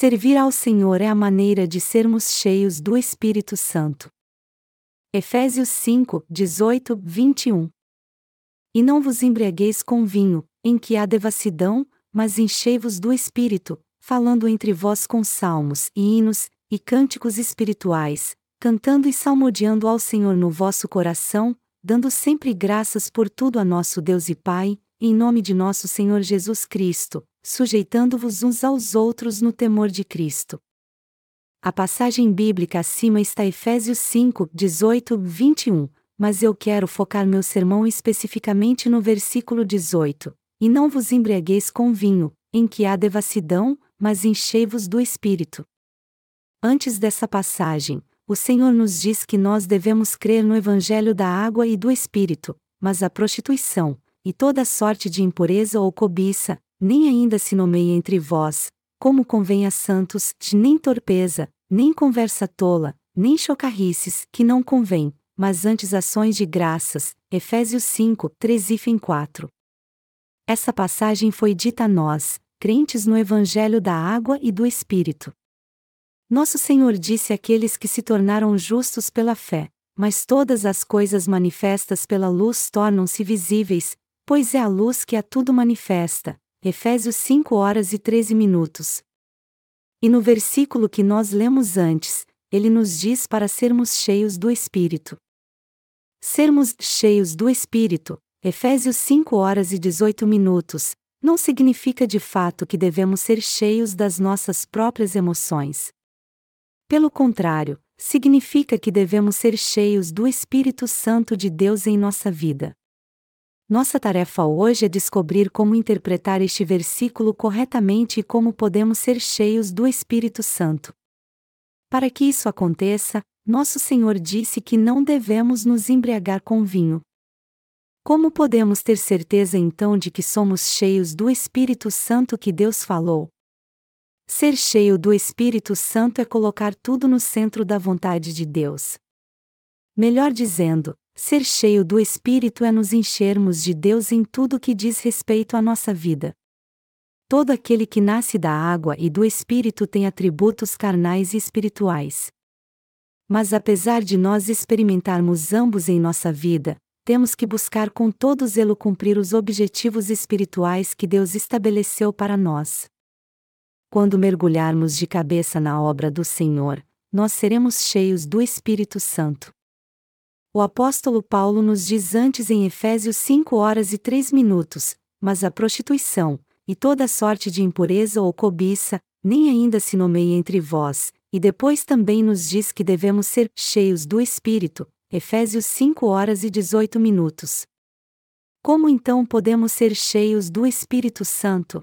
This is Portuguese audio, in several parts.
Servir ao Senhor é a maneira de sermos cheios do Espírito Santo. Efésios 5, 18, 21 E não vos embriagueis com vinho, em que há devassidão, mas enchei-vos do Espírito, falando entre vós com salmos e hinos, e cânticos espirituais, cantando e salmodiando ao Senhor no vosso coração, dando sempre graças por tudo a nosso Deus e Pai, em nome de nosso Senhor Jesus Cristo, sujeitando-vos uns aos outros no temor de Cristo. A passagem bíblica acima está Efésios 5, 18, 21, mas eu quero focar meu sermão especificamente no versículo 18: E não vos embriagueis com vinho, em que há devassidão, mas enchei-vos do espírito. Antes dessa passagem, o Senhor nos diz que nós devemos crer no Evangelho da água e do Espírito, mas a prostituição, e toda sorte de impureza ou cobiça, nem ainda se nomeia entre vós, como convém a santos, nem torpeza, nem conversa tola, nem chocarrices, que não convém, mas antes ações de graças. Efésios 5, 3 e 4. Essa passagem foi dita a nós, crentes no Evangelho da Água e do Espírito. Nosso Senhor disse àqueles que se tornaram justos pela fé: Mas todas as coisas manifestas pela luz tornam-se visíveis, pois é a luz que a tudo manifesta. Efésios 5 horas e 13 minutos. E no versículo que nós lemos antes, ele nos diz para sermos cheios do Espírito. Sermos cheios do Espírito, Efésios 5 horas e 18 minutos, não significa de fato que devemos ser cheios das nossas próprias emoções. Pelo contrário, significa que devemos ser cheios do Espírito Santo de Deus em nossa vida. Nossa tarefa hoje é descobrir como interpretar este versículo corretamente e como podemos ser cheios do Espírito Santo. Para que isso aconteça, nosso Senhor disse que não devemos nos embriagar com vinho. Como podemos ter certeza então de que somos cheios do Espírito Santo que Deus falou? Ser cheio do Espírito Santo é colocar tudo no centro da vontade de Deus. Melhor dizendo, Ser cheio do Espírito é nos enchermos de Deus em tudo que diz respeito à nossa vida. Todo aquele que nasce da água e do Espírito tem atributos carnais e espirituais. Mas apesar de nós experimentarmos ambos em nossa vida, temos que buscar com todo zelo cumprir os objetivos espirituais que Deus estabeleceu para nós. Quando mergulharmos de cabeça na obra do Senhor, nós seremos cheios do Espírito Santo. O apóstolo Paulo nos diz antes em Efésios 5 horas e 3 minutos: Mas a prostituição, e toda sorte de impureza ou cobiça, nem ainda se nomeia entre vós, e depois também nos diz que devemos ser cheios do Espírito. Efésios 5 horas e 18 minutos. Como então podemos ser cheios do Espírito Santo?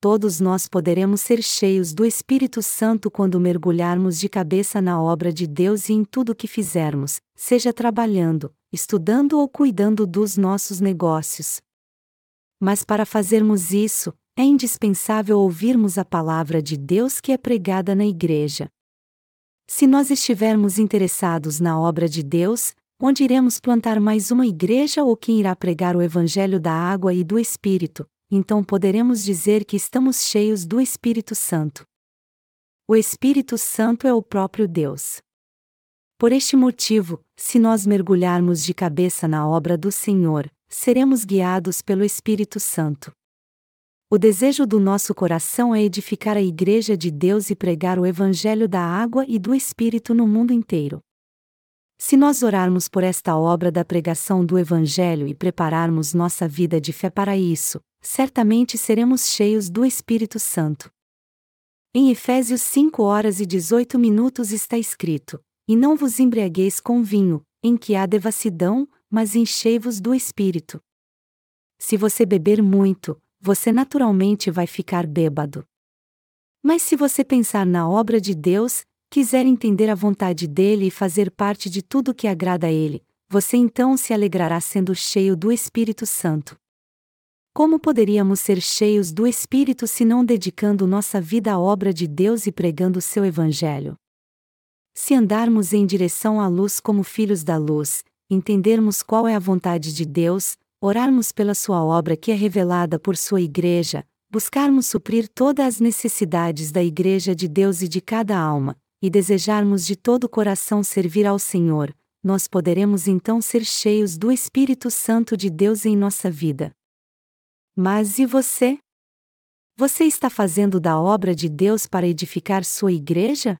Todos nós poderemos ser cheios do Espírito Santo quando mergulharmos de cabeça na obra de Deus e em tudo que fizermos, seja trabalhando, estudando ou cuidando dos nossos negócios. Mas para fazermos isso, é indispensável ouvirmos a palavra de Deus que é pregada na igreja. Se nós estivermos interessados na obra de Deus, onde iremos plantar mais uma igreja ou quem irá pregar o Evangelho da água e do Espírito, então poderemos dizer que estamos cheios do Espírito Santo. O Espírito Santo é o próprio Deus. Por este motivo, se nós mergulharmos de cabeça na obra do Senhor, seremos guiados pelo Espírito Santo. O desejo do nosso coração é edificar a Igreja de Deus e pregar o Evangelho da água e do Espírito no mundo inteiro. Se nós orarmos por esta obra da pregação do Evangelho e prepararmos nossa vida de fé para isso, certamente seremos cheios do Espírito Santo. Em Efésios 5 horas e 18 minutos está escrito: E não vos embriagueis com vinho, em que há devassidão, mas enchei-vos do Espírito. Se você beber muito, você naturalmente vai ficar bêbado. Mas se você pensar na obra de Deus, quiser entender a vontade dele e fazer parte de tudo que agrada a ele, você então se alegrará sendo cheio do Espírito Santo. Como poderíamos ser cheios do Espírito se não dedicando nossa vida à obra de Deus e pregando seu Evangelho? Se andarmos em direção à luz como filhos da luz, entendermos qual é a vontade de Deus, orarmos pela sua obra que é revelada por sua Igreja, buscarmos suprir todas as necessidades da Igreja de Deus e de cada alma, e desejarmos de todo o coração servir ao Senhor, nós poderemos então ser cheios do Espírito Santo de Deus em nossa vida. Mas e você? Você está fazendo da obra de Deus para edificar sua igreja?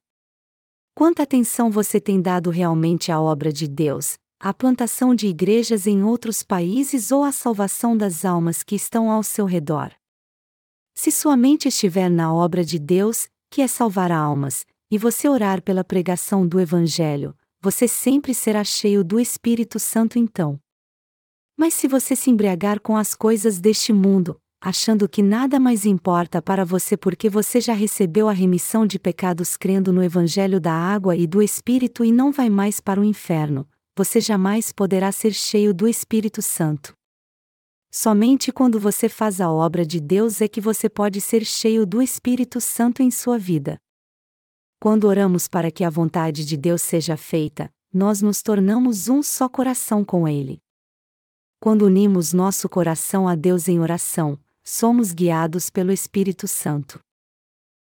Quanta atenção você tem dado realmente à obra de Deus, à plantação de igrejas em outros países ou à salvação das almas que estão ao seu redor? Se sua mente estiver na obra de Deus, que é salvar almas, e você orar pela pregação do Evangelho, você sempre será cheio do Espírito Santo então. Mas se você se embriagar com as coisas deste mundo, achando que nada mais importa para você porque você já recebeu a remissão de pecados crendo no Evangelho da água e do Espírito e não vai mais para o inferno, você jamais poderá ser cheio do Espírito Santo. Somente quando você faz a obra de Deus é que você pode ser cheio do Espírito Santo em sua vida. Quando oramos para que a vontade de Deus seja feita, nós nos tornamos um só coração com Ele. Quando unimos nosso coração a Deus em oração, somos guiados pelo Espírito Santo.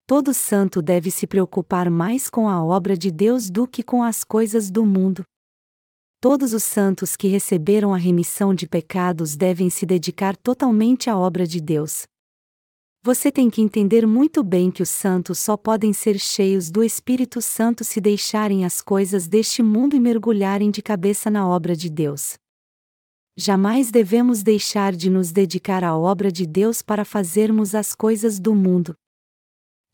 Todo santo deve se preocupar mais com a obra de Deus do que com as coisas do mundo. Todos os santos que receberam a remissão de pecados devem se dedicar totalmente à obra de Deus. Você tem que entender muito bem que os santos só podem ser cheios do Espírito Santo se deixarem as coisas deste mundo e mergulharem de cabeça na obra de Deus. Jamais devemos deixar de nos dedicar à obra de Deus para fazermos as coisas do mundo.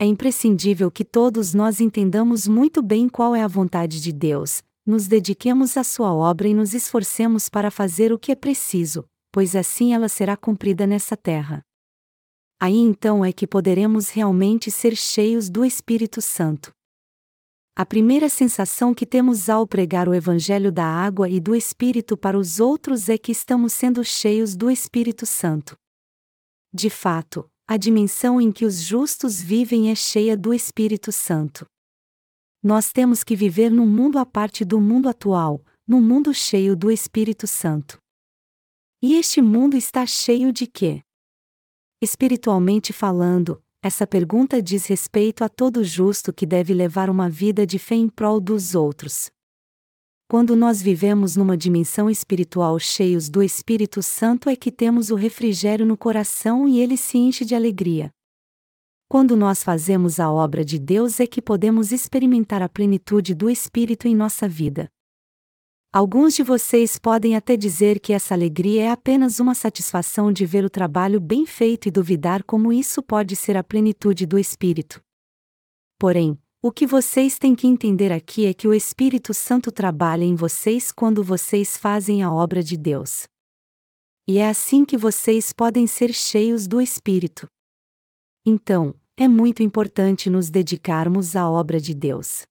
É imprescindível que todos nós entendamos muito bem qual é a vontade de Deus, nos dediquemos à sua obra e nos esforcemos para fazer o que é preciso, pois assim ela será cumprida nessa terra. Aí então é que poderemos realmente ser cheios do Espírito Santo. A primeira sensação que temos ao pregar o Evangelho da água e do Espírito para os outros é que estamos sendo cheios do Espírito Santo. De fato, a dimensão em que os justos vivem é cheia do Espírito Santo. Nós temos que viver num mundo à parte do mundo atual, num mundo cheio do Espírito Santo. E este mundo está cheio de quê? Espiritualmente falando, essa pergunta diz respeito a todo justo que deve levar uma vida de fé em prol dos outros. Quando nós vivemos numa dimensão espiritual cheios do Espírito Santo é que temos o refrigério no coração e ele se enche de alegria. Quando nós fazemos a obra de Deus é que podemos experimentar a plenitude do Espírito em nossa vida. Alguns de vocês podem até dizer que essa alegria é apenas uma satisfação de ver o trabalho bem feito e duvidar como isso pode ser a plenitude do Espírito. Porém, o que vocês têm que entender aqui é que o Espírito Santo trabalha em vocês quando vocês fazem a obra de Deus. E é assim que vocês podem ser cheios do Espírito. Então, é muito importante nos dedicarmos à obra de Deus.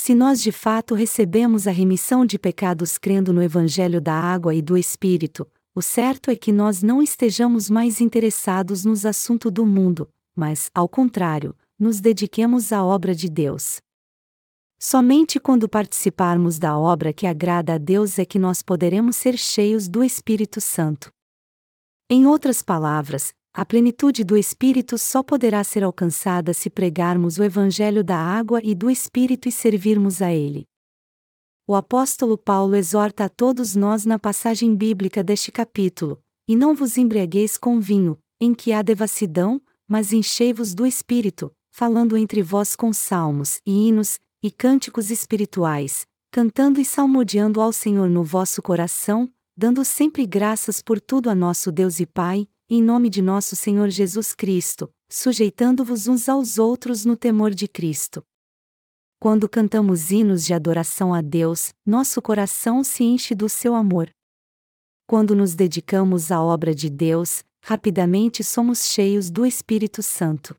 Se nós de fato recebemos a remissão de pecados crendo no Evangelho da água e do Espírito, o certo é que nós não estejamos mais interessados nos assuntos do mundo, mas, ao contrário, nos dediquemos à obra de Deus. Somente quando participarmos da obra que agrada a Deus é que nós poderemos ser cheios do Espírito Santo. Em outras palavras, a plenitude do Espírito só poderá ser alcançada se pregarmos o Evangelho da água e do Espírito e servirmos a Ele. O apóstolo Paulo exorta a todos nós na passagem bíblica deste capítulo: E não vos embriagueis com vinho, em que há devassidão, mas enchei-vos do Espírito, falando entre vós com salmos, e hinos, e cânticos espirituais, cantando e salmodiando ao Senhor no vosso coração, dando sempre graças por tudo a nosso Deus e Pai, em nome de nosso Senhor Jesus Cristo, sujeitando-vos uns aos outros no temor de Cristo. Quando cantamos hinos de adoração a Deus, nosso coração se enche do seu amor. Quando nos dedicamos à obra de Deus, rapidamente somos cheios do Espírito Santo.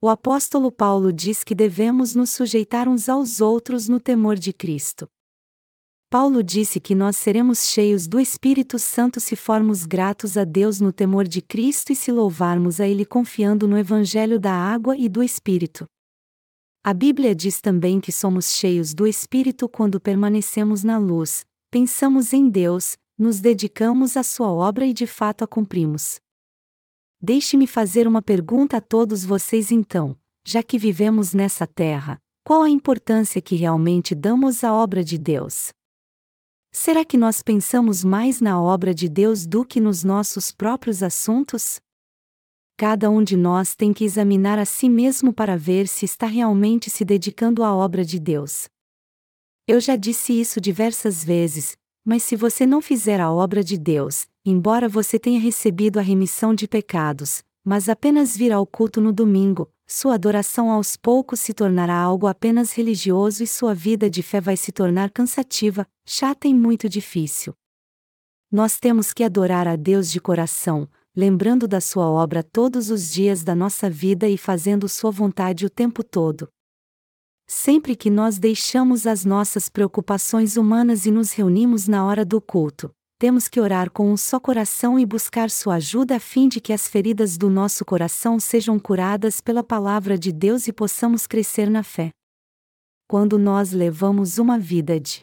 O apóstolo Paulo diz que devemos nos sujeitar uns aos outros no temor de Cristo. Paulo disse que nós seremos cheios do Espírito Santo se formos gratos a Deus no temor de Cristo e se louvarmos a Ele confiando no Evangelho da água e do Espírito. A Bíblia diz também que somos cheios do Espírito quando permanecemos na luz, pensamos em Deus, nos dedicamos à Sua obra e de fato a cumprimos. Deixe-me fazer uma pergunta a todos vocês então, já que vivemos nessa terra, qual a importância que realmente damos à obra de Deus? Será que nós pensamos mais na obra de Deus do que nos nossos próprios assuntos? Cada um de nós tem que examinar a si mesmo para ver se está realmente se dedicando à obra de Deus. Eu já disse isso diversas vezes, mas se você não fizer a obra de Deus, embora você tenha recebido a remissão de pecados, mas apenas vir ao culto no domingo, sua adoração aos poucos se tornará algo apenas religioso e sua vida de fé vai se tornar cansativa, chata e muito difícil. Nós temos que adorar a Deus de coração, lembrando da sua obra todos os dias da nossa vida e fazendo sua vontade o tempo todo. Sempre que nós deixamos as nossas preocupações humanas e nos reunimos na hora do culto, temos que orar com um só coração e buscar sua ajuda a fim de que as feridas do nosso coração sejam curadas pela palavra de Deus e possamos crescer na fé. Quando nós levamos uma vida de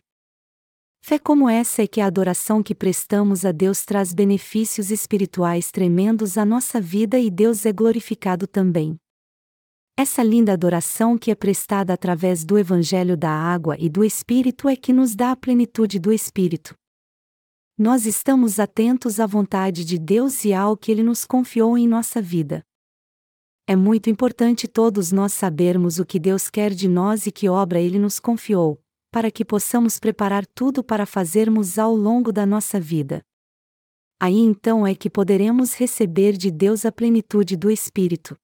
fé como essa é que a adoração que prestamos a Deus traz benefícios espirituais tremendos à nossa vida e Deus é glorificado também. Essa linda adoração que é prestada através do Evangelho da Água e do Espírito é que nos dá a plenitude do Espírito nós estamos atentos à vontade de Deus e ao que Ele nos confiou em nossa vida. É muito importante todos nós sabermos o que Deus quer de nós e que obra Ele nos confiou, para que possamos preparar tudo para fazermos ao longo da nossa vida. Aí então é que poderemos receber de Deus a plenitude do Espírito.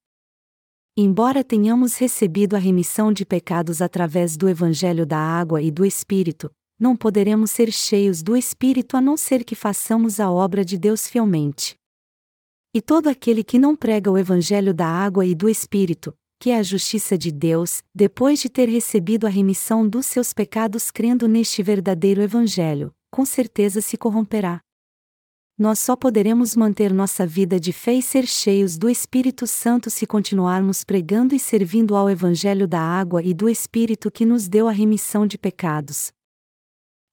Embora tenhamos recebido a remissão de pecados através do Evangelho da Água e do Espírito, não poderemos ser cheios do Espírito a não ser que façamos a obra de Deus fielmente. E todo aquele que não prega o Evangelho da água e do Espírito, que é a justiça de Deus, depois de ter recebido a remissão dos seus pecados crendo neste verdadeiro Evangelho, com certeza se corromperá. Nós só poderemos manter nossa vida de fé e ser cheios do Espírito Santo se continuarmos pregando e servindo ao Evangelho da água e do Espírito que nos deu a remissão de pecados,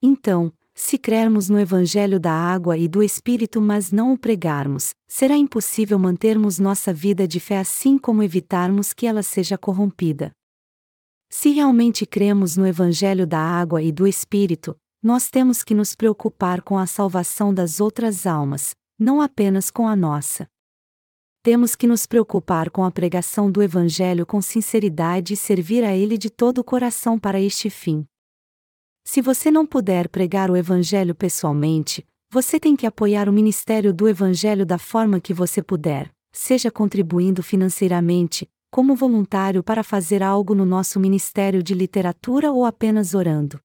então, se crermos no Evangelho da água e do Espírito, mas não o pregarmos, será impossível mantermos nossa vida de fé assim como evitarmos que ela seja corrompida. Se realmente cremos no Evangelho da água e do Espírito, nós temos que nos preocupar com a salvação das outras almas, não apenas com a nossa. Temos que nos preocupar com a pregação do Evangelho com sinceridade e servir a Ele de todo o coração para este fim. Se você não puder pregar o Evangelho pessoalmente, você tem que apoiar o ministério do Evangelho da forma que você puder, seja contribuindo financeiramente, como voluntário para fazer algo no nosso ministério de literatura ou apenas orando.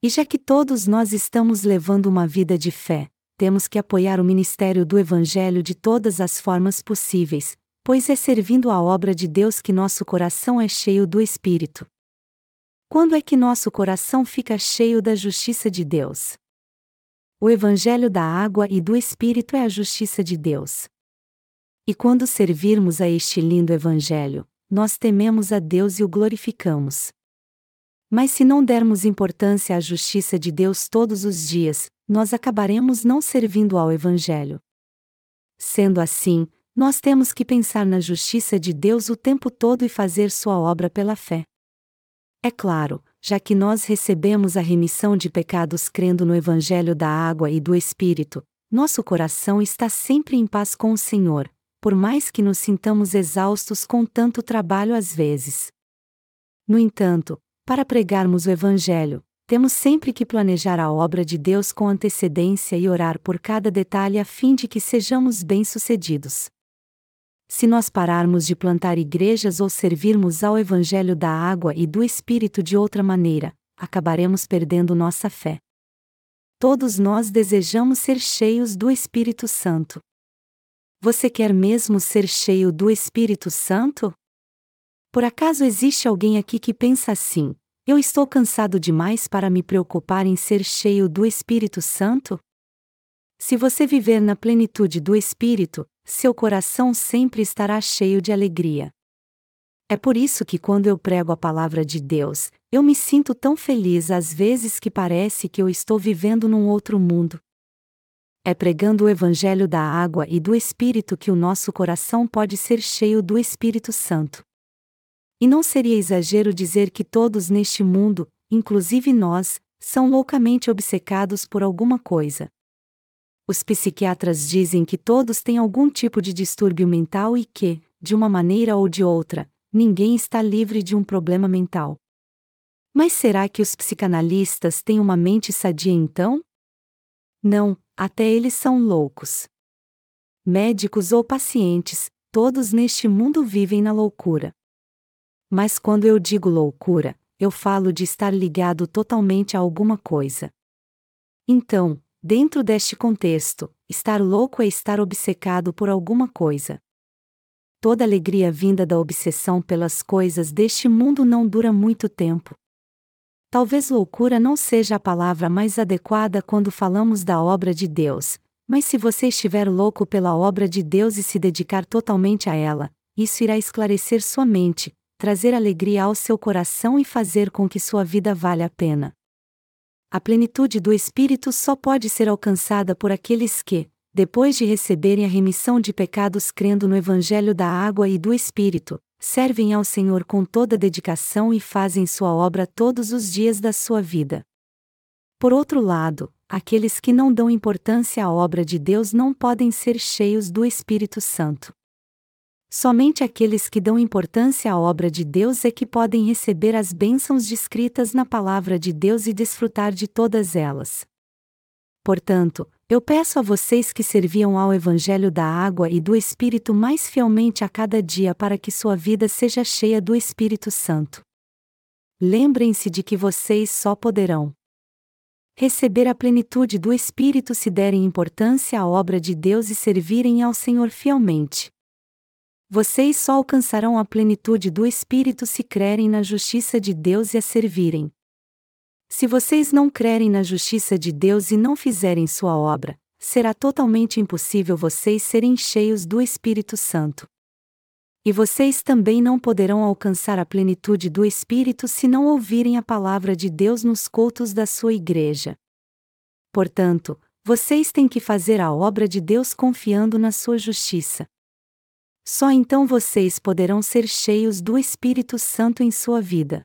E já que todos nós estamos levando uma vida de fé, temos que apoiar o ministério do Evangelho de todas as formas possíveis, pois é servindo a obra de Deus que nosso coração é cheio do Espírito. Quando é que nosso coração fica cheio da justiça de Deus? O Evangelho da água e do Espírito é a justiça de Deus. E quando servirmos a este lindo Evangelho, nós tememos a Deus e o glorificamos. Mas se não dermos importância à justiça de Deus todos os dias, nós acabaremos não servindo ao Evangelho. Sendo assim, nós temos que pensar na justiça de Deus o tempo todo e fazer sua obra pela fé. É claro, já que nós recebemos a remissão de pecados crendo no Evangelho da água e do Espírito, nosso coração está sempre em paz com o Senhor, por mais que nos sintamos exaustos com tanto trabalho às vezes. No entanto, para pregarmos o Evangelho, temos sempre que planejar a obra de Deus com antecedência e orar por cada detalhe a fim de que sejamos bem-sucedidos. Se nós pararmos de plantar igrejas ou servirmos ao Evangelho da água e do Espírito de outra maneira, acabaremos perdendo nossa fé. Todos nós desejamos ser cheios do Espírito Santo. Você quer mesmo ser cheio do Espírito Santo? Por acaso existe alguém aqui que pensa assim: eu estou cansado demais para me preocupar em ser cheio do Espírito Santo? Se você viver na plenitude do Espírito, seu coração sempre estará cheio de alegria. É por isso que quando eu prego a palavra de Deus, eu me sinto tão feliz às vezes que parece que eu estou vivendo num outro mundo. É pregando o Evangelho da água e do Espírito que o nosso coração pode ser cheio do Espírito Santo. E não seria exagero dizer que todos neste mundo, inclusive nós, são loucamente obcecados por alguma coisa. Os psiquiatras dizem que todos têm algum tipo de distúrbio mental e que, de uma maneira ou de outra, ninguém está livre de um problema mental. Mas será que os psicanalistas têm uma mente sadia então? Não, até eles são loucos. Médicos ou pacientes, todos neste mundo vivem na loucura. Mas quando eu digo loucura, eu falo de estar ligado totalmente a alguma coisa. Então, dentro deste contexto, estar louco é estar obcecado por alguma coisa. Toda alegria vinda da obsessão pelas coisas deste mundo não dura muito tempo. Talvez loucura não seja a palavra mais adequada quando falamos da obra de Deus, mas se você estiver louco pela obra de Deus e se dedicar totalmente a ela, isso irá esclarecer sua mente, trazer alegria ao seu coração e fazer com que sua vida valha a pena. A plenitude do Espírito só pode ser alcançada por aqueles que, depois de receberem a remissão de pecados crendo no Evangelho da água e do Espírito, servem ao Senhor com toda dedicação e fazem sua obra todos os dias da sua vida. Por outro lado, aqueles que não dão importância à obra de Deus não podem ser cheios do Espírito Santo. Somente aqueles que dão importância à obra de Deus é que podem receber as bênçãos descritas na palavra de Deus e desfrutar de todas elas. Portanto, eu peço a vocês que serviam ao Evangelho da água e do Espírito mais fielmente a cada dia para que sua vida seja cheia do Espírito Santo. Lembrem-se de que vocês só poderão receber a plenitude do Espírito se derem importância à obra de Deus e servirem ao Senhor fielmente. Vocês só alcançarão a plenitude do Espírito se crerem na justiça de Deus e a servirem. Se vocês não crerem na justiça de Deus e não fizerem sua obra, será totalmente impossível vocês serem cheios do Espírito Santo. E vocês também não poderão alcançar a plenitude do Espírito se não ouvirem a palavra de Deus nos cultos da sua igreja. Portanto, vocês têm que fazer a obra de Deus confiando na sua justiça. Só então vocês poderão ser cheios do Espírito Santo em sua vida.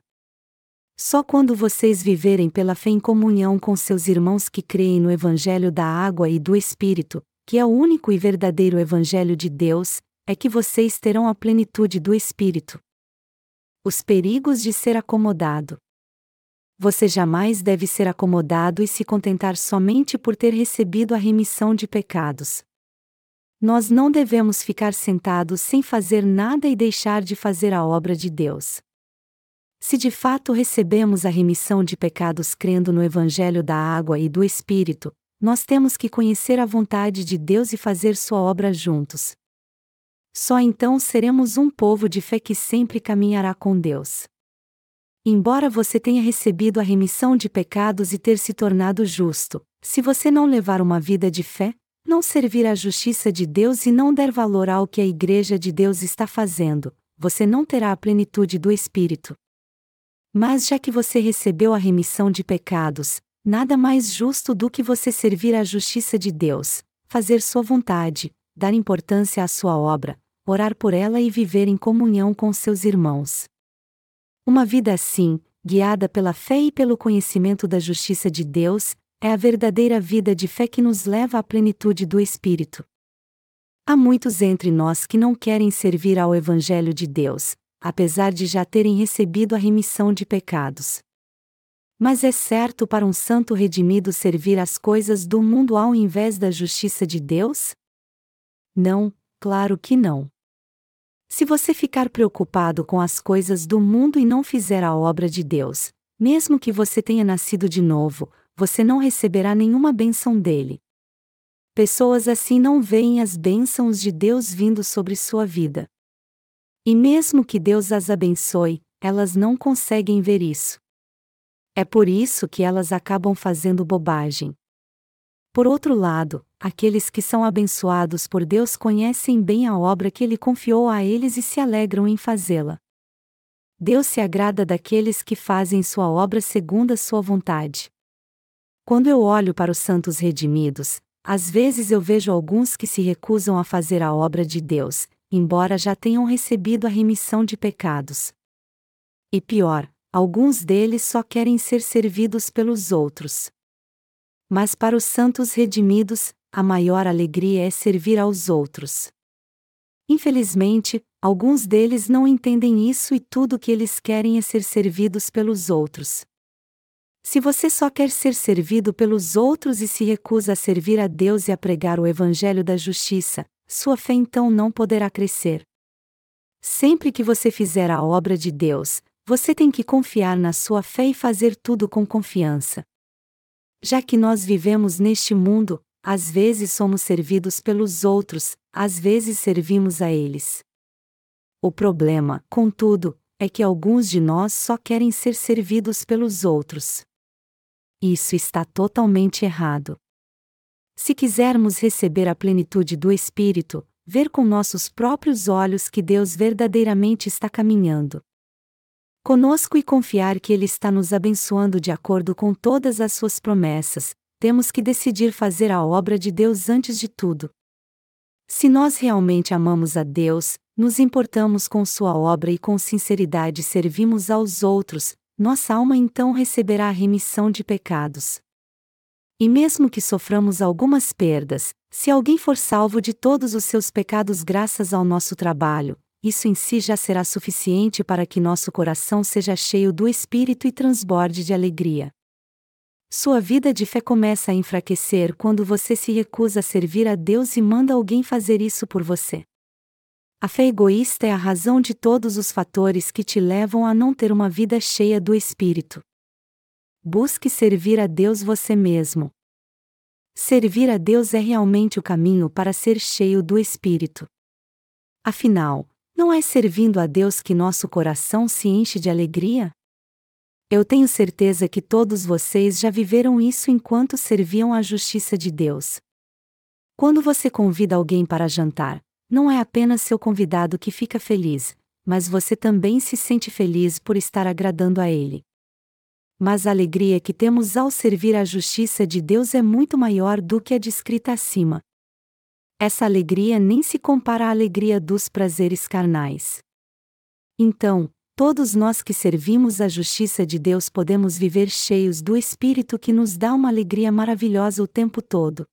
Só quando vocês viverem pela fé em comunhão com seus irmãos que creem no Evangelho da água e do Espírito, que é o único e verdadeiro Evangelho de Deus, é que vocês terão a plenitude do Espírito. Os perigos de ser acomodado. Você jamais deve ser acomodado e se contentar somente por ter recebido a remissão de pecados. Nós não devemos ficar sentados sem fazer nada e deixar de fazer a obra de Deus. Se de fato recebemos a remissão de pecados crendo no Evangelho da água e do Espírito, nós temos que conhecer a vontade de Deus e fazer sua obra juntos. Só então seremos um povo de fé que sempre caminhará com Deus. Embora você tenha recebido a remissão de pecados e ter se tornado justo, se você não levar uma vida de fé, não servir à justiça de Deus e não der valor ao que a Igreja de Deus está fazendo, você não terá a plenitude do Espírito. Mas já que você recebeu a remissão de pecados, nada mais justo do que você servir à justiça de Deus, fazer sua vontade, dar importância à sua obra, orar por ela e viver em comunhão com seus irmãos. Uma vida assim, guiada pela fé e pelo conhecimento da justiça de Deus, é a verdadeira vida de fé que nos leva à plenitude do Espírito. Há muitos entre nós que não querem servir ao Evangelho de Deus, apesar de já terem recebido a remissão de pecados. Mas é certo para um santo redimido servir as coisas do mundo ao invés da justiça de Deus? Não, claro que não. Se você ficar preocupado com as coisas do mundo e não fizer a obra de Deus, mesmo que você tenha nascido de novo, você não receberá nenhuma bênção dele. Pessoas assim não veem as bênçãos de Deus vindo sobre sua vida. E mesmo que Deus as abençoe, elas não conseguem ver isso. É por isso que elas acabam fazendo bobagem. Por outro lado, aqueles que são abençoados por Deus conhecem bem a obra que Ele confiou a eles e se alegram em fazê-la. Deus se agrada daqueles que fazem sua obra segundo a sua vontade. Quando eu olho para os santos redimidos, às vezes eu vejo alguns que se recusam a fazer a obra de Deus, embora já tenham recebido a remissão de pecados. E pior, alguns deles só querem ser servidos pelos outros. Mas para os santos redimidos, a maior alegria é servir aos outros. Infelizmente, alguns deles não entendem isso e tudo o que eles querem é ser servidos pelos outros. Se você só quer ser servido pelos outros e se recusa a servir a Deus e a pregar o Evangelho da Justiça, sua fé então não poderá crescer. Sempre que você fizer a obra de Deus, você tem que confiar na sua fé e fazer tudo com confiança. Já que nós vivemos neste mundo, às vezes somos servidos pelos outros, às vezes servimos a eles. O problema, contudo, é que alguns de nós só querem ser servidos pelos outros. Isso está totalmente errado. Se quisermos receber a plenitude do Espírito, ver com nossos próprios olhos que Deus verdadeiramente está caminhando conosco e confiar que Ele está nos abençoando de acordo com todas as suas promessas, temos que decidir fazer a obra de Deus antes de tudo. Se nós realmente amamos a Deus, nos importamos com Sua obra e com sinceridade servimos aos outros, nossa alma então receberá a remissão de pecados. E mesmo que soframos algumas perdas, se alguém for salvo de todos os seus pecados graças ao nosso trabalho, isso em si já será suficiente para que nosso coração seja cheio do Espírito e transborde de alegria. Sua vida de fé começa a enfraquecer quando você se recusa a servir a Deus e manda alguém fazer isso por você. A fé egoísta é a razão de todos os fatores que te levam a não ter uma vida cheia do Espírito. Busque servir a Deus você mesmo. Servir a Deus é realmente o caminho para ser cheio do Espírito. Afinal, não é servindo a Deus que nosso coração se enche de alegria? Eu tenho certeza que todos vocês já viveram isso enquanto serviam à justiça de Deus. Quando você convida alguém para jantar, não é apenas seu convidado que fica feliz, mas você também se sente feliz por estar agradando a ele. Mas a alegria que temos ao servir a justiça de Deus é muito maior do que a descrita acima. Essa alegria nem se compara à alegria dos prazeres carnais. Então, todos nós que servimos a justiça de Deus podemos viver cheios do Espírito que nos dá uma alegria maravilhosa o tempo todo.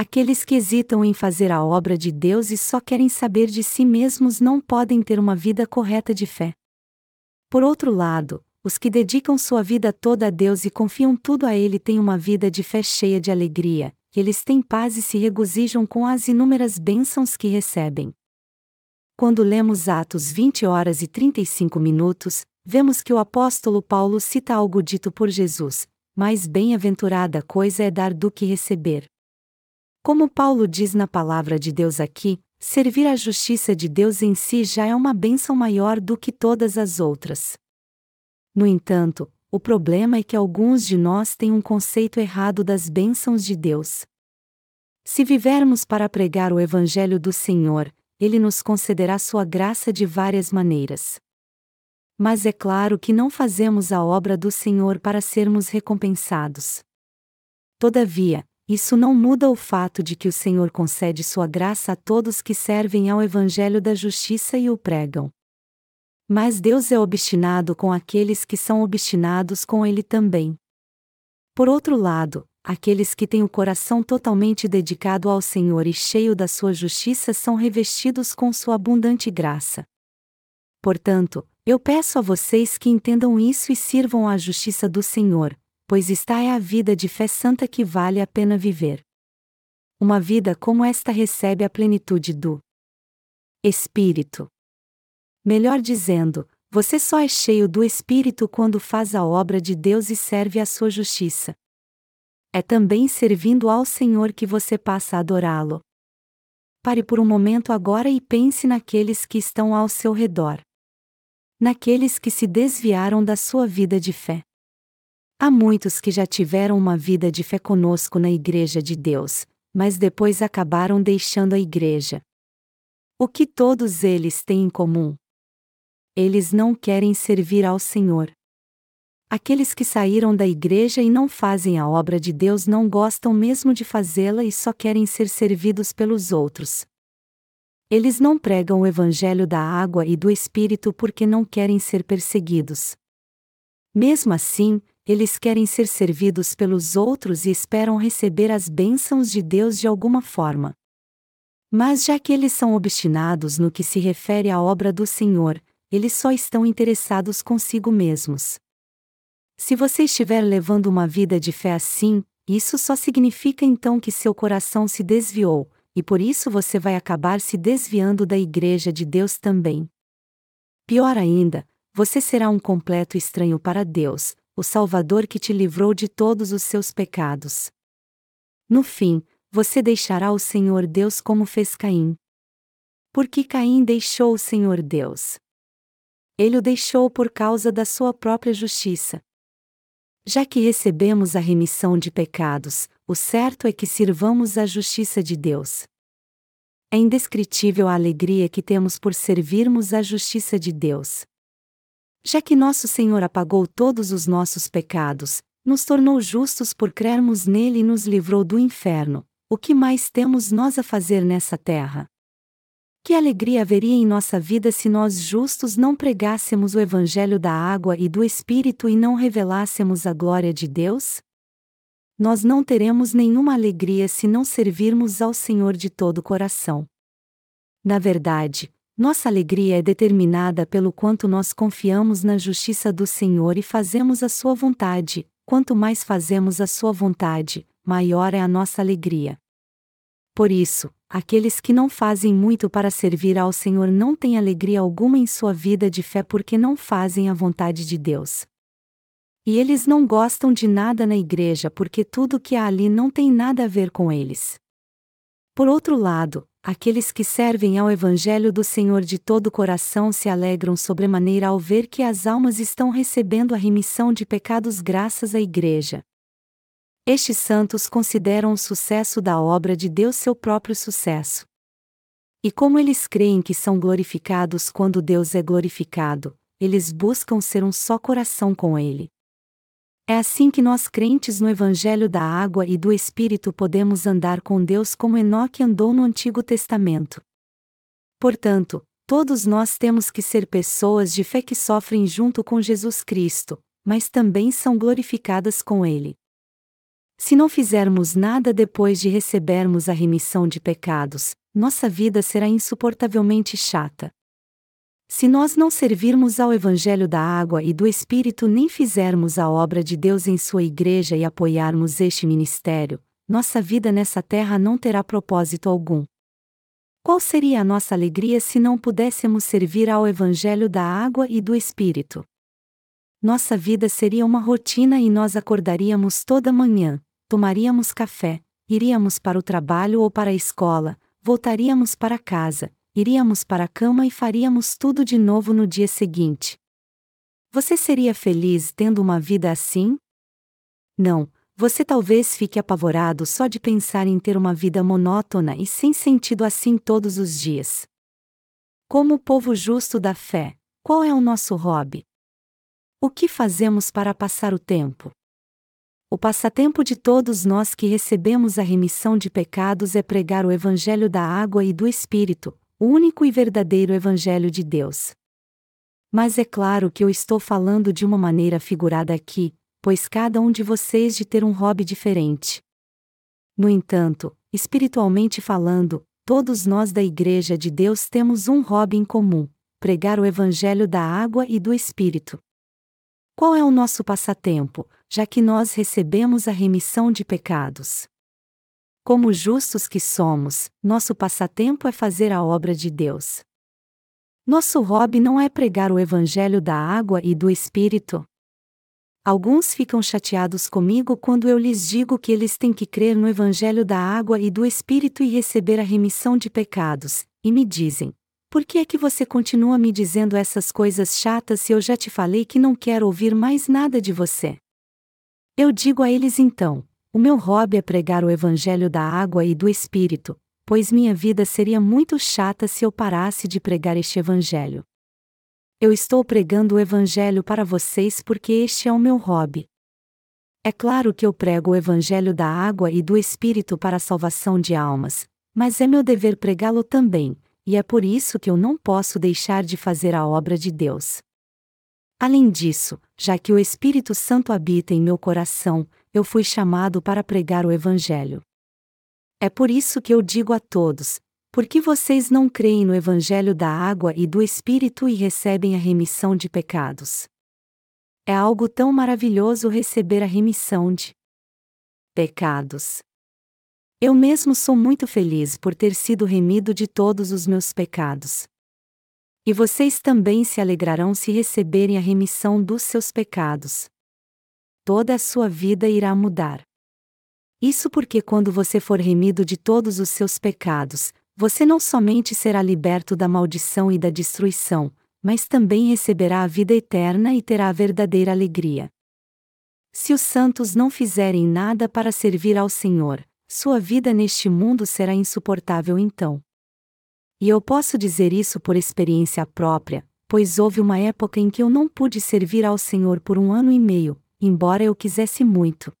Aqueles que hesitam em fazer a obra de Deus e só querem saber de si mesmos não podem ter uma vida correta de fé. Por outro lado, os que dedicam sua vida toda a Deus e confiam tudo a Ele têm uma vida de fé cheia de alegria, eles têm paz e se regozijam com as inúmeras bênçãos que recebem. Quando lemos Atos 20 horas e 35 minutos, vemos que o apóstolo Paulo cita algo dito por Jesus: mais bem-aventurada coisa é dar do que receber. Como Paulo diz na palavra de Deus aqui, servir a justiça de Deus em si já é uma bênção maior do que todas as outras. No entanto, o problema é que alguns de nós têm um conceito errado das bênçãos de Deus. Se vivermos para pregar o Evangelho do Senhor, Ele nos concederá sua graça de várias maneiras. Mas é claro que não fazemos a obra do Senhor para sermos recompensados. Todavia, isso não muda o fato de que o Senhor concede sua graça a todos que servem ao Evangelho da Justiça e o pregam. Mas Deus é obstinado com aqueles que são obstinados com Ele também. Por outro lado, aqueles que têm o coração totalmente dedicado ao Senhor e cheio da sua justiça são revestidos com sua abundante graça. Portanto, eu peço a vocês que entendam isso e sirvam à justiça do Senhor, pois esta é a vida de fé santa que vale a pena viver. Uma vida como esta recebe a plenitude do Espírito. Melhor dizendo, você só é cheio do Espírito quando faz a obra de Deus e serve a sua justiça. É também servindo ao Senhor que você passa a adorá-lo. Pare por um momento agora e pense naqueles que estão ao seu redor. Naqueles que se desviaram da sua vida de fé. Há muitos que já tiveram uma vida de fé conosco na Igreja de Deus, mas depois acabaram deixando a Igreja. O que todos eles têm em comum? Eles não querem servir ao Senhor. Aqueles que saíram da igreja e não fazem a obra de Deus não gostam mesmo de fazê-la e só querem ser servidos pelos outros. Eles não pregam o evangelho da água e do espírito porque não querem ser perseguidos. Mesmo assim, eles querem ser servidos pelos outros e esperam receber as bênçãos de Deus de alguma forma. Mas já que eles são obstinados no que se refere à obra do Senhor, eles só estão interessados consigo mesmos. Se você estiver levando uma vida de fé assim, isso só significa então que seu coração se desviou, e por isso você vai acabar se desviando da Igreja de Deus também. Pior ainda, você será um completo estranho para Deus, o Salvador que te livrou de todos os seus pecados. No fim, você deixará o Senhor Deus como fez Caim. Porque Caim deixou o Senhor Deus. Ele o deixou por causa da sua própria justiça. Já que recebemos a remissão de pecados, o certo é que sirvamos a justiça de Deus. É indescritível a alegria que temos por servirmos a justiça de Deus. Já que nosso Senhor apagou todos os nossos pecados, nos tornou justos por crermos nele e nos livrou do inferno, o que mais temos nós a fazer nessa terra? Que alegria haveria em nossa vida se nós justos não pregássemos o Evangelho da água e do Espírito e não revelássemos a glória de Deus? Nós não teremos nenhuma alegria se não servirmos ao Senhor de todo o coração. Na verdade, nossa alegria é determinada pelo quanto nós confiamos na justiça do Senhor e fazemos a Sua vontade, quanto mais fazemos a Sua vontade, maior é a nossa alegria. Por isso, aqueles que não fazem muito para servir ao Senhor não têm alegria alguma em sua vida de fé porque não fazem a vontade de Deus. E eles não gostam de nada na igreja porque tudo que há ali não tem nada a ver com eles. Por outro lado, aqueles que servem ao Evangelho do Senhor de todo o coração se alegram sobremaneira ao ver que as almas estão recebendo a remissão de pecados graças à igreja, estes santos consideram o sucesso da obra de Deus seu próprio sucesso. E como eles creem que são glorificados quando Deus é glorificado, eles buscam ser um só coração com Ele. É assim que nós crentes no Evangelho da Água e do Espírito podemos andar com Deus como Enoque andou no Antigo Testamento. Portanto, todos nós temos que ser pessoas de fé que sofrem junto com Jesus Cristo, mas também são glorificadas com Ele. Se não fizermos nada depois de recebermos a remissão de pecados, nossa vida será insuportavelmente chata. Se nós não servirmos ao Evangelho da água e do Espírito nem fizermos a obra de Deus em sua igreja e apoiarmos este ministério, nossa vida nessa terra não terá propósito algum. Qual seria a nossa alegria se não pudéssemos servir ao Evangelho da água e do Espírito? Nossa vida seria uma rotina e nós acordaríamos toda manhã, tomaríamos café, iríamos para o trabalho ou para a escola, voltaríamos para casa, iríamos para a cama e faríamos tudo de novo no dia seguinte. Você seria feliz tendo uma vida assim? Não, você talvez fique apavorado só de pensar em ter uma vida monótona e sem sentido assim todos os dias. Como o povo justo da fé, qual é o nosso hobby? O que fazemos para passar o tempo? O passatempo de todos nós que recebemos a remissão de pecados é pregar o Evangelho da água e do Espírito, o único e verdadeiro Evangelho de Deus. Mas é claro que eu estou falando de uma maneira figurada aqui, pois cada um de vocês de ter um hobby diferente. No entanto, espiritualmente falando, todos nós da Igreja de Deus temos um hobby em comum: pregar o Evangelho da água e do Espírito. Qual é o nosso passatempo, já que nós recebemos a remissão de pecados? Como justos que somos, nosso passatempo é fazer a obra de Deus. Nosso hobby não é pregar o evangelho da água e do espírito. Alguns ficam chateados comigo quando eu lhes digo que eles têm que crer no evangelho da água e do espírito e receber a remissão de pecados, e me dizem: por que é que você continua me dizendo essas coisas chatas se eu já te falei que não quero ouvir mais nada de você? Eu digo a eles então: o meu hobby é pregar o evangelho da água e do espírito, pois minha vida seria muito chata se eu parasse de pregar este evangelho. Eu estou pregando o Evangelho para vocês porque este é o meu hobby. É claro que eu prego o Evangelho da água e do Espírito para a salvação de almas, mas é meu dever pregá-lo também, e é por isso que eu não posso deixar de fazer a obra de Deus. Além disso, já que o Espírito Santo habita em meu coração, eu fui chamado para pregar o Evangelho. É por isso que eu digo a todos: por que vocês não creem no Evangelho da água e do Espírito e recebem a remissão de pecados? É algo tão maravilhoso receber a remissão de pecados. Eu mesmo sou muito feliz por ter sido remido de todos os meus pecados. E vocês também se alegrarão se receberem a remissão dos seus pecados. Toda a sua vida irá mudar. Isso porque quando você for remido de todos os seus pecados, você não somente será liberto da maldição e da destruição, mas também receberá a vida eterna e terá a verdadeira alegria. Se os santos não fizerem nada para servir ao Senhor, sua vida neste mundo será insuportável então. E eu posso dizer isso por experiência própria, pois houve uma época em que eu não pude servir ao Senhor por um ano e meio, embora eu quisesse muito.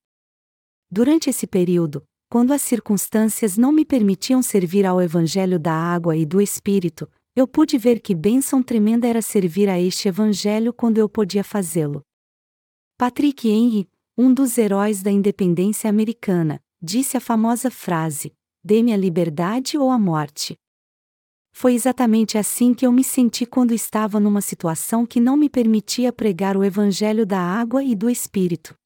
Durante esse período, quando as circunstâncias não me permitiam servir ao Evangelho da água e do Espírito, eu pude ver que bênção tremenda era servir a este Evangelho quando eu podia fazê-lo. Patrick Henry, um dos heróis da independência americana, disse a famosa frase: Dê-me a liberdade ou a morte. Foi exatamente assim que eu me senti quando estava numa situação que não me permitia pregar o Evangelho da água e do Espírito.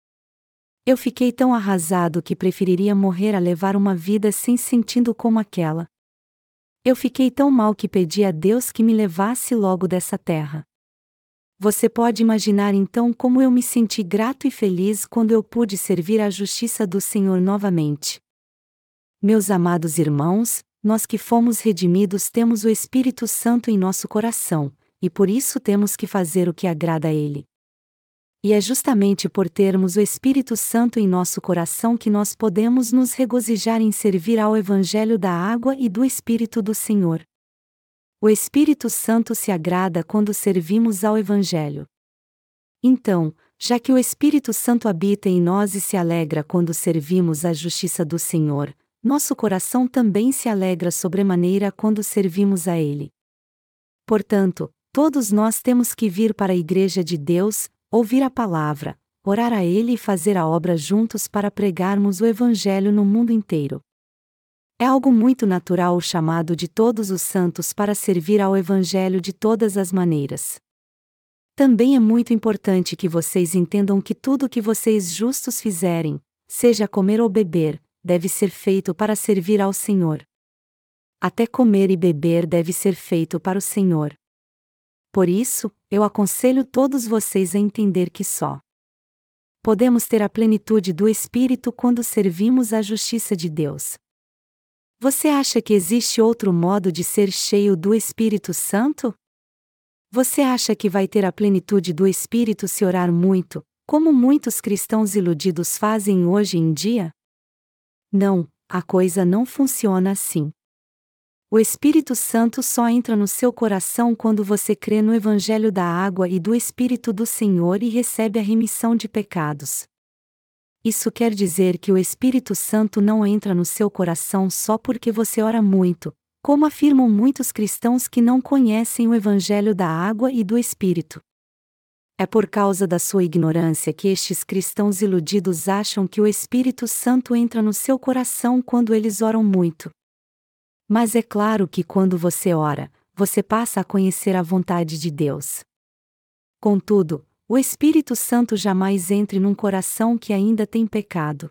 Eu fiquei tão arrasado que preferiria morrer a levar uma vida sem sentido como aquela. Eu fiquei tão mal que pedi a Deus que me levasse logo dessa terra. Você pode imaginar então como eu me senti grato e feliz quando eu pude servir à justiça do Senhor novamente. Meus amados irmãos, nós que fomos redimidos temos o Espírito Santo em nosso coração, e por isso temos que fazer o que agrada a Ele. E é justamente por termos o Espírito Santo em nosso coração que nós podemos nos regozijar em servir ao Evangelho da água e do Espírito do Senhor. O Espírito Santo se agrada quando servimos ao Evangelho. Então, já que o Espírito Santo habita em nós e se alegra quando servimos à justiça do Senhor, nosso coração também se alegra sobremaneira quando servimos a Ele. Portanto, todos nós temos que vir para a Igreja de Deus, ouvir a palavra, orar a Ele e fazer a obra juntos para pregarmos o Evangelho no mundo inteiro. É algo muito natural o chamado de todos os santos para servir ao Evangelho de todas as maneiras. Também é muito importante que vocês entendam que tudo que vocês justos fizerem, seja comer ou beber, deve ser feito para servir ao Senhor. Até comer e beber deve ser feito para o Senhor. Por isso, eu aconselho todos vocês a entender que só podemos ter a plenitude do Espírito quando servimos à justiça de Deus. Você acha que existe outro modo de ser cheio do Espírito Santo? Você acha que vai ter a plenitude do Espírito se orar muito, como muitos cristãos iludidos fazem hoje em dia? Não, a coisa não funciona assim. O Espírito Santo só entra no seu coração quando você crê no Evangelho da água e do Espírito do Senhor e recebe a remissão de pecados. Isso quer dizer que o Espírito Santo não entra no seu coração só porque você ora muito, como afirmam muitos cristãos que não conhecem o Evangelho da água e do Espírito. É por causa da sua ignorância que estes cristãos iludidos acham que o Espírito Santo entra no seu coração quando eles oram muito. Mas é claro que quando você ora, você passa a conhecer a vontade de Deus. Contudo, o Espírito Santo jamais entre num coração que ainda tem pecado.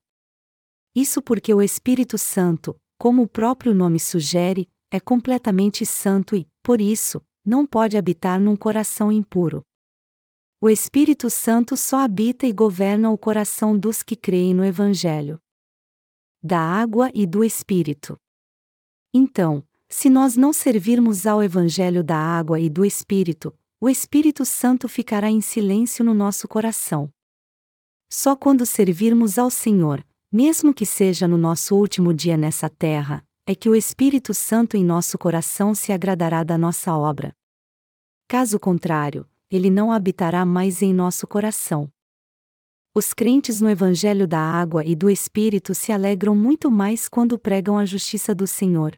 Isso porque o Espírito Santo, como o próprio nome sugere, é completamente santo e, por isso, não pode habitar num coração impuro. O Espírito Santo só habita e governa o coração dos que creem no Evangelho. Da água e do Espírito. Então, se nós não servirmos ao Evangelho da água e do Espírito, o Espírito Santo ficará em silêncio no nosso coração. Só quando servirmos ao Senhor, mesmo que seja no nosso último dia nessa terra, é que o Espírito Santo em nosso coração se agradará da nossa obra. Caso contrário, ele não habitará mais em nosso coração. Os crentes no Evangelho da Água e do Espírito se alegram muito mais quando pregam a justiça do Senhor.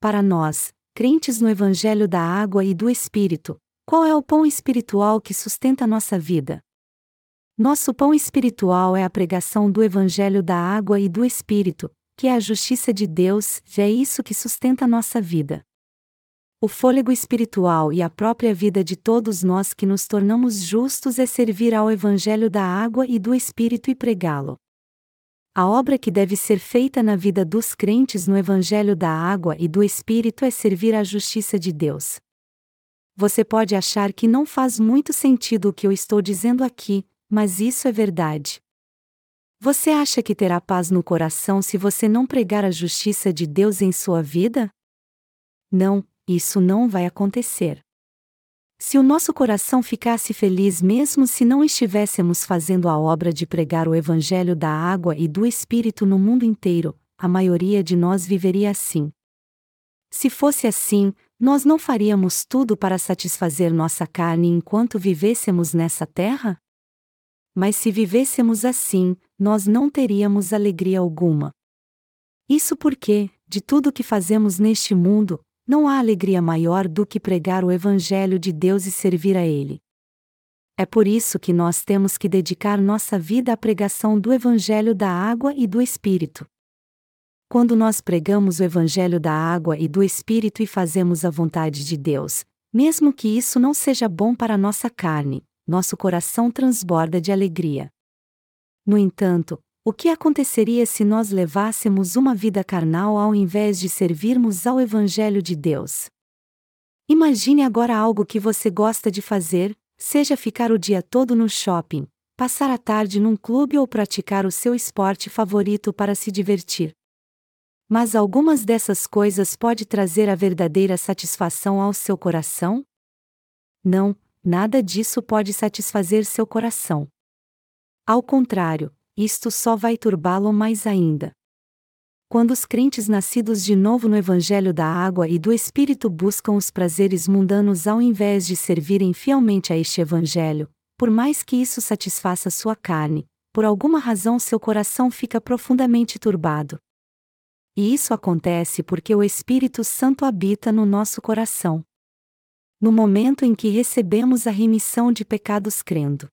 Para nós, crentes no Evangelho da Água e do Espírito, qual é o pão espiritual que sustenta nossa vida? Nosso pão espiritual é a pregação do Evangelho da Água e do Espírito, que é a justiça de Deus, e é isso que sustenta nossa vida o fôlego espiritual e a própria vida de todos nós que nos tornamos justos é servir ao Evangelho da água e do Espírito e pregá-lo. A obra que deve ser feita na vida dos crentes no Evangelho da água e do Espírito é servir à justiça de Deus. Você pode achar que não faz muito sentido o que eu estou dizendo aqui, mas isso é verdade. Você acha que terá paz no coração se você não pregar a justiça de Deus em sua vida? Não, isso não vai acontecer. Se o nosso coração ficasse feliz mesmo se não estivéssemos fazendo a obra de pregar o Evangelho da água e do Espírito no mundo inteiro, a maioria de nós viveria assim. Se fosse assim, nós não faríamos tudo para satisfazer nossa carne enquanto vivêssemos nessa terra? Mas se vivêssemos assim, nós não teríamos alegria alguma. Isso porque, de tudo que fazemos neste mundo, não há alegria maior do que pregar o Evangelho de Deus e servir a Ele. É por isso que nós temos que dedicar nossa vida à pregação do Evangelho da água e do Espírito. Quando nós pregamos o Evangelho da água e do Espírito e fazemos a vontade de Deus, mesmo que isso não seja bom para nossa carne, nosso coração transborda de alegria. No entanto, o que aconteceria se nós levássemos uma vida carnal ao invés de servirmos ao Evangelho de Deus? Imagine agora algo que você gosta de fazer, seja ficar o dia todo no shopping, passar a tarde num clube ou praticar o seu esporte favorito para se divertir. Mas algumas dessas coisas pode trazer a verdadeira satisfação ao seu coração? Não, nada disso pode satisfazer seu coração. Ao contrário, isto só vai turbá-lo mais ainda. Quando os crentes nascidos de novo no Evangelho da Água e do Espírito buscam os prazeres mundanos ao invés de servirem fielmente a este Evangelho, por mais que isso satisfaça sua carne, por alguma razão seu coração fica profundamente turbado. E isso acontece porque o Espírito Santo habita no nosso coração. No momento em que recebemos a remissão de pecados crendo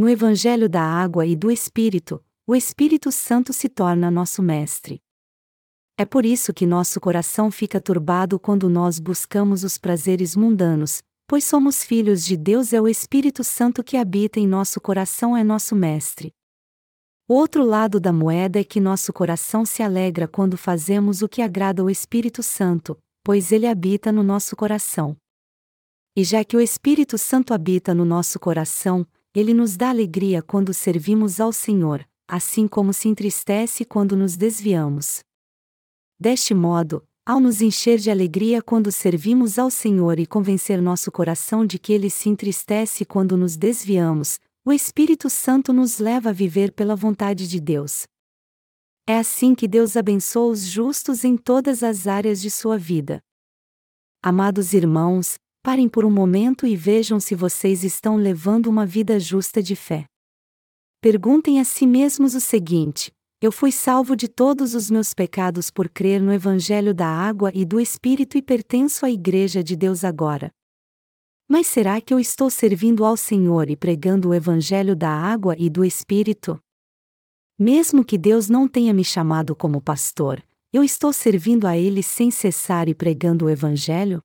no Evangelho da Água e do Espírito, o Espírito Santo se torna nosso mestre. É por isso que nosso coração fica turbado quando nós buscamos os prazeres mundanos, pois somos filhos de Deus e é o Espírito Santo que habita em nosso coração é nosso mestre. O outro lado da moeda é que nosso coração se alegra quando fazemos o que agrada ao Espírito Santo, pois ele habita no nosso coração. E já que o Espírito Santo habita no nosso coração, ele nos dá alegria quando servimos ao Senhor, assim como se entristece quando nos desviamos. Deste modo, ao nos encher de alegria quando servimos ao Senhor e convencer nosso coração de que ele se entristece quando nos desviamos, o Espírito Santo nos leva a viver pela vontade de Deus. É assim que Deus abençoa os justos em todas as áreas de sua vida. Amados irmãos, Parem por um momento e vejam se vocês estão levando uma vida justa de fé. Perguntem a si mesmos o seguinte: Eu fui salvo de todos os meus pecados por crer no Evangelho da água e do Espírito e pertenço à Igreja de Deus agora. Mas será que eu estou servindo ao Senhor e pregando o Evangelho da água e do Espírito? Mesmo que Deus não tenha me chamado como pastor, eu estou servindo a Ele sem cessar e pregando o Evangelho?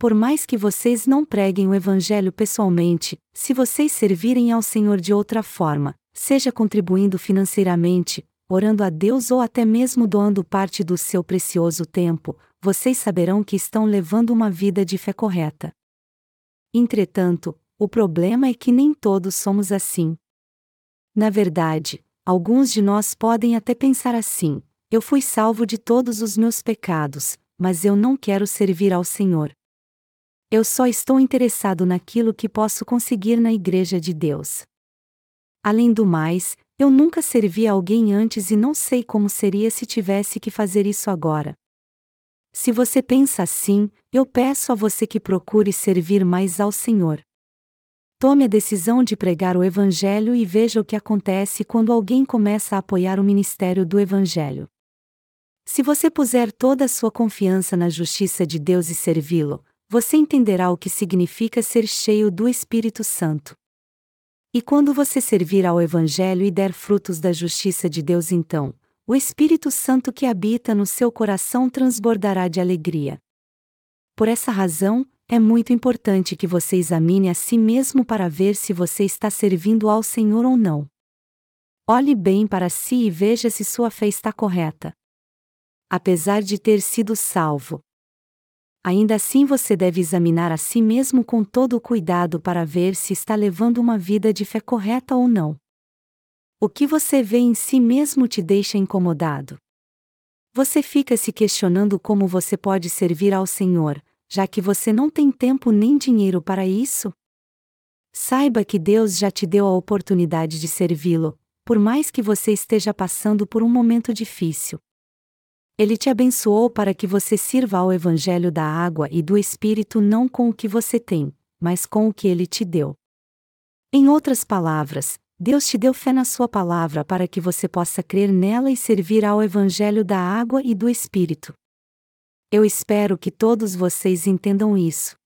Por mais que vocês não preguem o Evangelho pessoalmente, se vocês servirem ao Senhor de outra forma, seja contribuindo financeiramente, orando a Deus ou até mesmo doando parte do seu precioso tempo, vocês saberão que estão levando uma vida de fé correta. Entretanto, o problema é que nem todos somos assim. Na verdade, alguns de nós podem até pensar assim: eu fui salvo de todos os meus pecados, mas eu não quero servir ao Senhor. Eu só estou interessado naquilo que posso conseguir na Igreja de Deus. Além do mais, eu nunca servi a alguém antes e não sei como seria se tivesse que fazer isso agora. Se você pensa assim, eu peço a você que procure servir mais ao Senhor. Tome a decisão de pregar o Evangelho e veja o que acontece quando alguém começa a apoiar o ministério do Evangelho. Se você puser toda a sua confiança na justiça de Deus e servi-lo, você entenderá o que significa ser cheio do Espírito Santo. E quando você servir ao Evangelho e der frutos da justiça de Deus, então, o Espírito Santo que habita no seu coração transbordará de alegria. Por essa razão, é muito importante que você examine a si mesmo para ver se você está servindo ao Senhor ou não. Olhe bem para si e veja se sua fé está correta. Apesar de ter sido salvo, ainda assim você deve examinar a si mesmo com todo o cuidado para ver se está levando uma vida de fé correta ou não. O que você vê em si mesmo te deixa incomodado. Você fica se questionando como você pode servir ao Senhor, já que você não tem tempo nem dinheiro para isso? Saiba que Deus já te deu a oportunidade de servi-lo, por mais que você esteja passando por um momento difícil. Ele te abençoou para que você sirva ao Evangelho da água e do Espírito não com o que você tem, mas com o que ele te deu. Em outras palavras, Deus te deu fé na Sua palavra para que você possa crer nela e servir ao Evangelho da água e do Espírito. Eu espero que todos vocês entendam isso.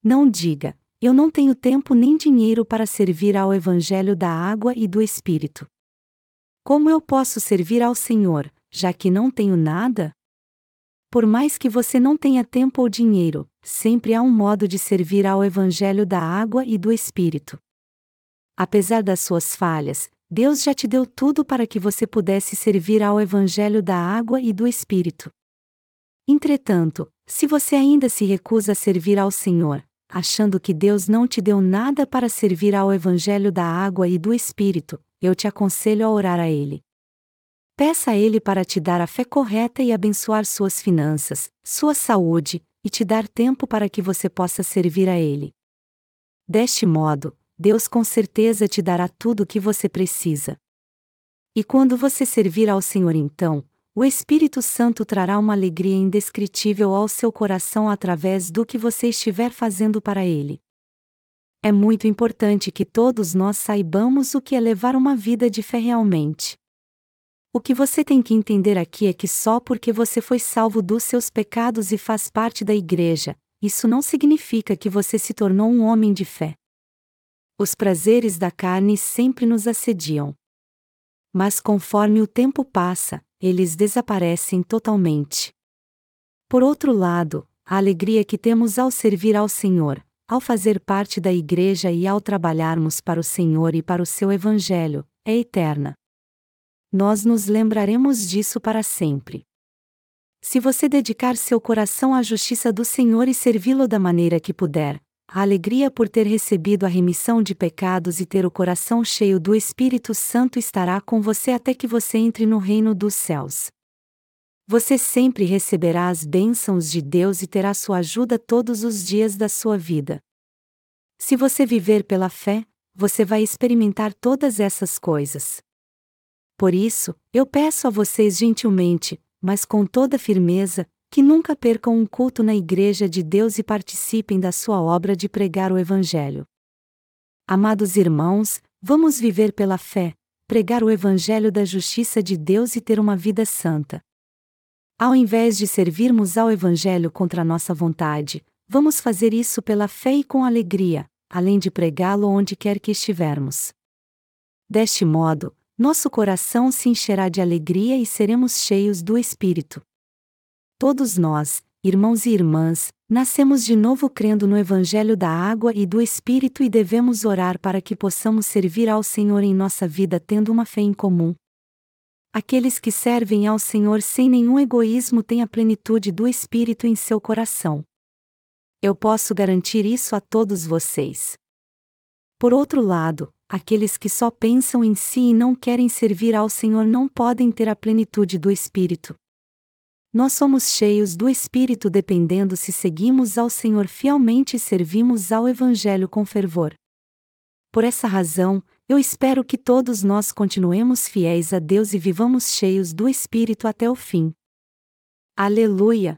Não diga, eu não tenho tempo nem dinheiro para servir ao Evangelho da água e do Espírito. Como eu posso servir ao Senhor, já que não tenho nada? Por mais que você não tenha tempo ou dinheiro, sempre há um modo de servir ao Evangelho da água e do Espírito. Apesar das suas falhas, Deus já te deu tudo para que você pudesse servir ao Evangelho da água e do Espírito. Entretanto, se você ainda se recusa a servir ao Senhor, achando que Deus não te deu nada para servir ao Evangelho da água e do Espírito, eu te aconselho a orar a Ele. Peça a Ele para te dar a fé correta e abençoar suas finanças, sua saúde, e te dar tempo para que você possa servir a Ele. Deste modo, Deus com certeza te dará tudo o que você precisa. E quando você servir ao Senhor, então, o Espírito Santo trará uma alegria indescritível ao seu coração através do que você estiver fazendo para Ele. É muito importante que todos nós saibamos o que é levar uma vida de fé realmente. O que você tem que entender aqui é que só porque você foi salvo dos seus pecados e faz parte da igreja, isso não significa que você se tornou um homem de fé. Os prazeres da carne sempre nos assediam. Mas conforme o tempo passa, eles desaparecem totalmente. Por outro lado, a alegria que temos ao servir ao Senhor, ao fazer parte da igreja e ao trabalharmos para o Senhor e para o seu Evangelho, é eterna nós nos lembraremos disso para sempre. Se você dedicar seu coração à justiça do Senhor e servi-lo da maneira que puder, a alegria por ter recebido a remissão de pecados e ter o coração cheio do Espírito Santo estará com você até que você entre no reino dos céus. Você sempre receberá as bênçãos de Deus e terá sua ajuda todos os dias da sua vida. Se você viver pela fé, você vai experimentar todas essas coisas. Por isso, eu peço a vocês gentilmente, mas com toda firmeza, que nunca percam um culto na Igreja de Deus e participem da sua obra de pregar o Evangelho. Amados irmãos, vamos viver pela fé, pregar o Evangelho da justiça de Deus e ter uma vida santa. Ao invés de servirmos ao Evangelho contra nossa vontade, vamos fazer isso pela fé e com alegria, além de pregá-lo onde quer que estivermos. Deste modo, nosso coração se encherá de alegria e seremos cheios do Espírito. Todos nós, irmãos e irmãs, nascemos de novo crendo no Evangelho da água e do Espírito e devemos orar para que possamos servir ao Senhor em nossa vida tendo uma fé em comum. Aqueles que servem ao Senhor sem nenhum egoísmo têm a plenitude do Espírito em seu coração. Eu posso garantir isso a todos vocês. Por outro lado, aqueles que só pensam em si e não querem servir ao Senhor não podem ter a plenitude do Espírito. Nós somos cheios do Espírito dependendo se seguimos ao Senhor fielmente e servimos ao Evangelho com fervor. Por essa razão, eu espero que todos nós continuemos fiéis a Deus e vivamos cheios do Espírito até o fim. Aleluia!